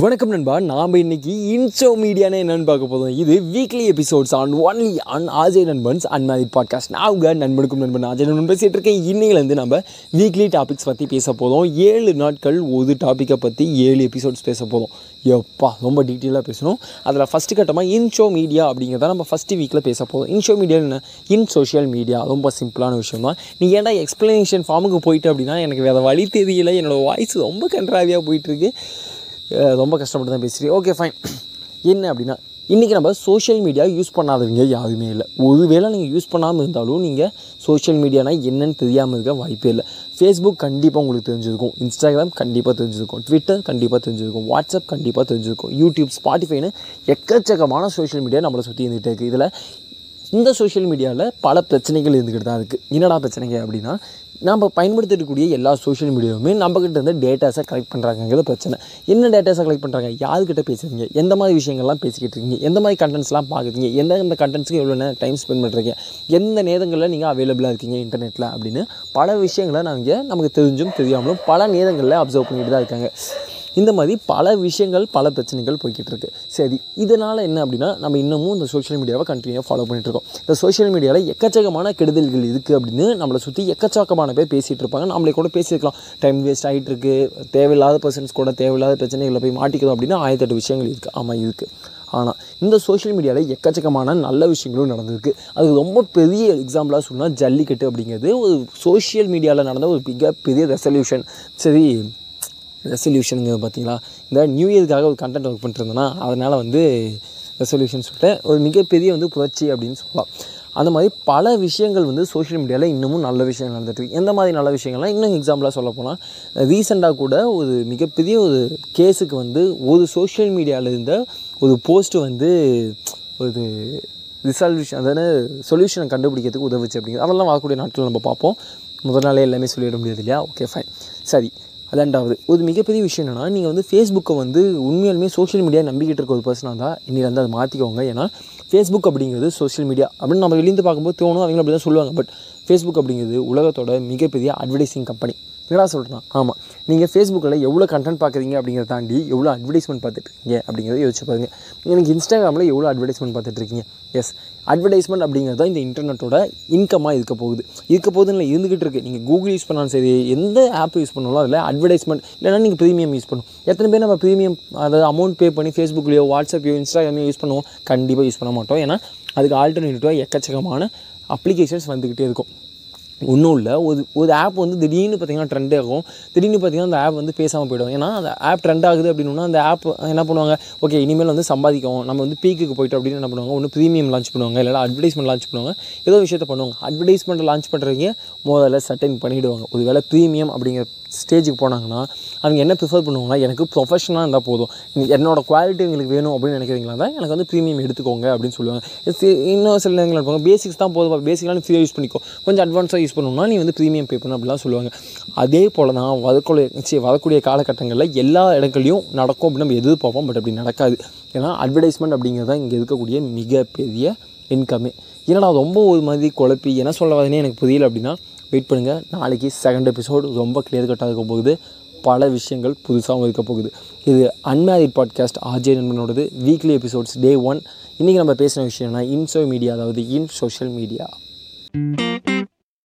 வணக்கம் நண்பா நாம் இன்னைக்கு இன்சோ மீடியானே என்னென்னு பார்க்க போதும் இது weekly episodes on only on RJ நண்பன்ஸ் unmarried podcast நான் உங்கள் நண்பனுக்கும் நண்பன் ஆஜய் நண்பன் பேசிகிட்டு இருக்கேன். இன்னையிலேருந்து நம்ம வீக்லி டாபிக்ஸ் பற்றி பேச போதும் ஏழு நாட்கள் ஒரு டாப்பிக்கை பற்றி ஏழு எபிசோட்ஸ் பேச போதும் எப்பா ரொம்ப டீட்டெயிலாக பேசணும். அதில் ஃபஸ்ட்டு கட்டமாக இன்ஷோ மீடியா அப்படிங்கிறத நம்ம ஃபஸ்ட்டு வீக்கில் பேச போதும் இன்ஷோ மீடியா என்ன? இன் சோஷியல் மீடியா ரொம்ப சிம்பிளான விஷயம் தான். நீ ஏன்டா எக்ஸ்ப்ளனேஷன் ஃபார்முக்கு போயிட்டு அப்படின்னா எனக்கு வேறு வழி தெரியல. என்னோடய வாய்ஸ் ரொம்ப கன்றாவியாக போயிட்டுருக்கு ரொம்ப கஷ்டப்பட்டு தான் பேசுகிறேன் ஓகே ஃபைன் என்ன அப்படின்னா இன்றைக்கி நம்ம சோஷியல் மீடியா யூஸ் பண்ணாதவங்க யாருமே இல்லை. ஒருவேளை நீங்கள் யூஸ் பண்ணாமல் இருந்தாலும் நீங்கள் சோஷியல் மீடியானா என்னன்னு தெரியாமல் இருக்க வாய்ப்பே இல்லை. ஃபேஸ்புக் கண்டிப்பாக உங்களுக்கு தெரிஞ்சிருக்கும். இன்ஸ்டாகிராம் கண்டிப்பாக தெரிஞ்சிருக்கும். ட்விட்டர் கண்டிப்பாக தெரிஞ்சிருக்கும். வாட்ஸ்அப் கண்டிப்பாக தெரிஞ்சிருக்கும். யூடியூப் ஸ்பாட்டிஃபைன்னு எக்கச்சக்கமான சோஷியல் மீடியா நம்மளை சுற்றி இருந்துகிட்டே இருக்குது இதில் இந்த சோஷியல் மீடியாவில் பல பிரச்சனைகள் இருந்துக்கிட்டு தான் இருக்குது என்னடா பிரச்சனைங்க அப்படின்னா நம்ம பயன்படுத்திருக்கக்கூடிய எல்லா சோஷியல் மீடியாவுமே நம்மக்கிட்ட இருந்து டேட்டாஸை கலெக்ட் பண்ணுறாங்கங்கிறது பிரச்சனை. என்ன டேட்டாஸை கலெக்ட் பண்ணுறாங்க யாருக்கிட்ட பேசுகிறீங்க எந்த மாதிரி விஷயங்கள்லாம் பேசிக்கிட்டு இருக்கீங்க? எந்த மாதிரி கண்டென்ட்ஸ்லாம் பார்க்குறீங்க எந்த எந்த கண்டென்ட்ஸ்க்கு எவ்வளோ நேரம் டைம் ஸ்பெண்ட் பண்ணுறீங்க எந்த நேரங்களில் நீங்கள் அவைலபிளாக இருக்கீங்க இன்டர்நெட்டில் அப்படின்னு பல விஷயங்களை நாங்கள் நமக்கு தெரிஞ்சும் தெரியாமலும் பல நேரங்களில் அப்சர்வ் பண்ணிட்டு தான் இருக்காங்க. இந்த மாதிரி பல விஷயங்கள் பல பிரச்சனைகள் போய்கிட்டு இருக்கு சரி இதனால் என்ன அப்படின்னா நம்ம இன்னமும் இந்த சோஷியல் மீடியாவை கண்டினியூவாக ஃபாலோ பண்ணிகிட்டு இருக்கோம் இந்த சோஷியல் மீடியாவில் எக்கச்சக்கமான கெடுதல்கள் இருக்குது அப்படின்னு நம்மளை சுற்றி எக்கச்சக்கமான பேர் பேசிகிட்டு இருப்பாங்க நம்மளே கூட பேசியிருக்கலாம். டைம் வேஸ்ட் ஆகிட்டு இருக்கு தேவையில்லாத பர்சன்ஸ் கூட தேவையில்லாத பிரச்சனைகளை போய் மாட்டிக்கிறோம் அப்படின்னா ஆயிரத்தெட்டு விஷயங்கள் இருக்குது ஆமாம் இருக்குது ஆனால் இந்த சோஷியல் மீடியாவில் எக்கச்சக்கமான நல்ல விஷயங்களும் நடந்திருக்கு. அது ரொம்ப பெரிய எக்ஸாம்பிளாக சொன்னால் ஜல்லிக்கட்டு அப்படிங்கிறது ஒரு சோஷியல் மீடியாவில் நடந்த ஒரு மிகப்பெரிய ரெசல்யூஷன் சரி ரெசல்யூஷனுங்கிறது பார்த்தீங்களா? இந்த நியூ இயருக்காக ஒரு கண்டென்ட் ஒர்க் பண்ணிட்டுருந்தேன்னா அதனால் வந்து ரெசல்யூஷன் சொல்லிட்டு ஒரு மிகப்பெரிய வந்து புரட்சி அப்படின்னு சொல்லலாம். அந்த மாதிரி பல விஷயங்கள் வந்து சோஷியல் மீடியாவில் இன்னமும் நல்ல விஷயங்கள் நடந்துகிட்ருக்கு எந்த மாதிரி நல்ல விஷயங்கள்லாம் இன்னும் எக்ஸாம்பிளாக சொல்ல போனால் ரீசெண்டாக கூட ஒரு மிகப்பெரிய ஒரு கேஸுக்கு வந்து ஒரு சோஷியல் மீடியாவில் இருந்த ஒரு போஸ்ட்டு வந்து ஒரு ரிசால்யூஷன் அதாவது சொல்யூஷனை கண்டுபிடிக்கிறதுக்கு உதவுச்சு அப்படிங்கிறது அதெல்லாம் வரக்கூடிய நாட்கள் நம்ம பார்ப்போம். முதல் நாளே எல்லாமே சொல்லிட முடியாது இல்லையா? ஓகே ஃபைன் சரி. ரெண்டாவது ஒரு மிகப்பெரிய விஷயம் என்னென்னா நீங்கள் வந்து ஃபேஸ்புக்கை வந்து உண்மையாலுமே சோஷியல் மீடியா நம்பிக்கிட்டு இருக்க ஒரு பர்சனாக தான் இன்னில வந்து அதை மாற்றிக்கோங்க ஏன்னா ஃபேஸ்புக் அப்படிங்கிறது சோஷியல் மீடியா அப்படின்னு நம்ம வெளியிருந்து பார்க்கும்போது தோணும் அவங்க அப்படி தான் சொல்லுவாங்க. பட் ஃபேஸ்புக் அப்படிங்கிறது உலகத்தோட மிகப்பெரிய அட்வர்டைசிங் கம்பெனி என்னடா சொல்கிறான் ஆமாம் நீங்கள் ஃபேஸ்புக்கில் எவ்வளோ கண்டென்ட் பார்க்குறீங்க அப்படிங்கிறத தாண்டி எவ்வளோ அட்வர்டைஸ்மெண்ட் பார்த்துட்ருக்கீங்க அப்படிங்கிறத யோசிச்சு பாருங்க. எனக்கு இன்ஸ்டாகிராமில் எவ்வளோ அட்வர்டைஸ்மெண்ட் பார்த்துட்ருக்கீங்க? எஸ் அட்வர்டைஸ்மெண்ட் அப்படிங்கிறது தான் இந்த இன்டர்நெட்டோட இன்கமாக இருக்க போகுது. இருக்க போகுதுன்னு இருந்துகிட்டு இருக்குது நீங்கள் கூகுள் யூஸ் பண்ணாலும் சரி எந்த ஆப் யூஸ் பண்ணாலும் அதில் அட்வர்டைஸ்மெண்ட் இல்லைனா நீங்கள் ப்ரீமியம் யூஸ் பண்ணும். எத்தனை பேர் நம்ம ப்ரீமியம் அதாவது அமௌண்ட் பே பண்ணி ஃபேஸ்புக்லேயோ வாட்ஸ்அப்லையோ இன்ஸ்டாகிராமையோ யூஸ் பண்ணுவோம்? கண்டிப்பாக யூஸ் பண்ண மாட்டோம். ஏன்னா அதுக்கு ஆல்டர்னேட்டிவாக எக்கச்சக்கமான அப்ளிகேஷன்ஸ் வந்துக்கிட்டே இருக்கும். ஒன்றும் இல்லை. ஒரு ஒரு ஆப் வந்து திடீர்னு பார்த்தீங்கன்னா ட்ரெண்ட் ஆகும். திடீர்னு பார்த்தீங்கன்னா அந்த ஆப் வந்து பேசாமல் போயிடும். ஏன்னா அந்த ஆப் ட்ரெண்ட் ஆகுது அப்படின்னா அந்த ஆப் என்ன பண்ணுவாங்க? ஓகே இனிமேல் வந்து சம்பாதிக்கும். நம்ம வந்து பீக்குக்கு போயிட்டு அப்படின்னு என்ன பண்ணுவாங்க? ஒன்று ப்ரீமியம் லான்ச் பண்ணுவாங்க. இல்லைனா அட்வர்டைஸ்மெண்ட் லான்ச் பண்ணுவாங்க. ஏதோ விஷயத்தை பண்ணுவாங்க. அட்வர்டைஸ்மெண்ட் லான்ச் பண்ணுறவங்க முதல்ல சட்டைன் பண்ணிவிடுவாங்க ஒரு வேளை ப்ரீமியம் அப்படிங்கிற ஸ்டேஜுக்கு போனாங்கன்னா அவங்க என்ன ப்ரிஃபர் பண்ணுவாங்கன்னா எனக்கு ப்ரொஃபஷனாக இருந்தால் போதும். என்னோடய குவாலிட்டி உங்களுக்கு வேணும் அப்படின்னு நினைக்கிறீங்களா? தான் எனக்கு வந்து ப்ரீமியம் எடுத்துக்கோங்க அப்படின்னு சொல்லுவாங்க. இன்னும் சில நேரங்கள் இருப்பாங்க. பேசிக்ஸ் தான் போதும். பேசிக்கான ஃப்ரீயாக யூஸ் பண்ணிக்கோ. கொஞ்சம் அட்வான்ஸாக யூஸ் பண்ணணும்னா நீ வந்து ப்ரீமியம் பே பண்ண அப்படிலாம் சொல்லுவாங்க. அதே போல் தான் வரக்கூடிய வரக்கூடிய காலகட்டங்களில் எல்லா இடங்களையும் நடக்கும் அப்படின்னு நம்ம எதிர்பார்ப்போம் பட் அப்படி நடக்காது. ஏன்னா அட்வர்டைஸ்மெண்ட் அப்படிங்கிறது தான் இங்கே இருக்கக்கூடிய மிகப்பெரிய இன்கமே ஏன்னா ரொம்ப ஒரு மாதிரி குழப்பி என்ன சொல்ல வரதுனே எனக்கு புரியல அப்படின்னா வெயிட் பண்ணுங்கள் நாளைக்கு செகண்ட் எபிசோடு ரொம்ப கிளியர் கட்டாக இருக்க போகுது. பல விஷயங்கள் புதுசாகவும் இருக்க போகுது. இது அன்மேரிட் பாட்காஸ்ட் ஆர்ஜே நண்பனோடது வீக்லி எபிசோட்ஸ் டே ஒன் இன்றைக்கி நம்ம பேசின விஷயம்னா இன்சோ மீடியா அதாவது இன் சோஷியல் மீடியா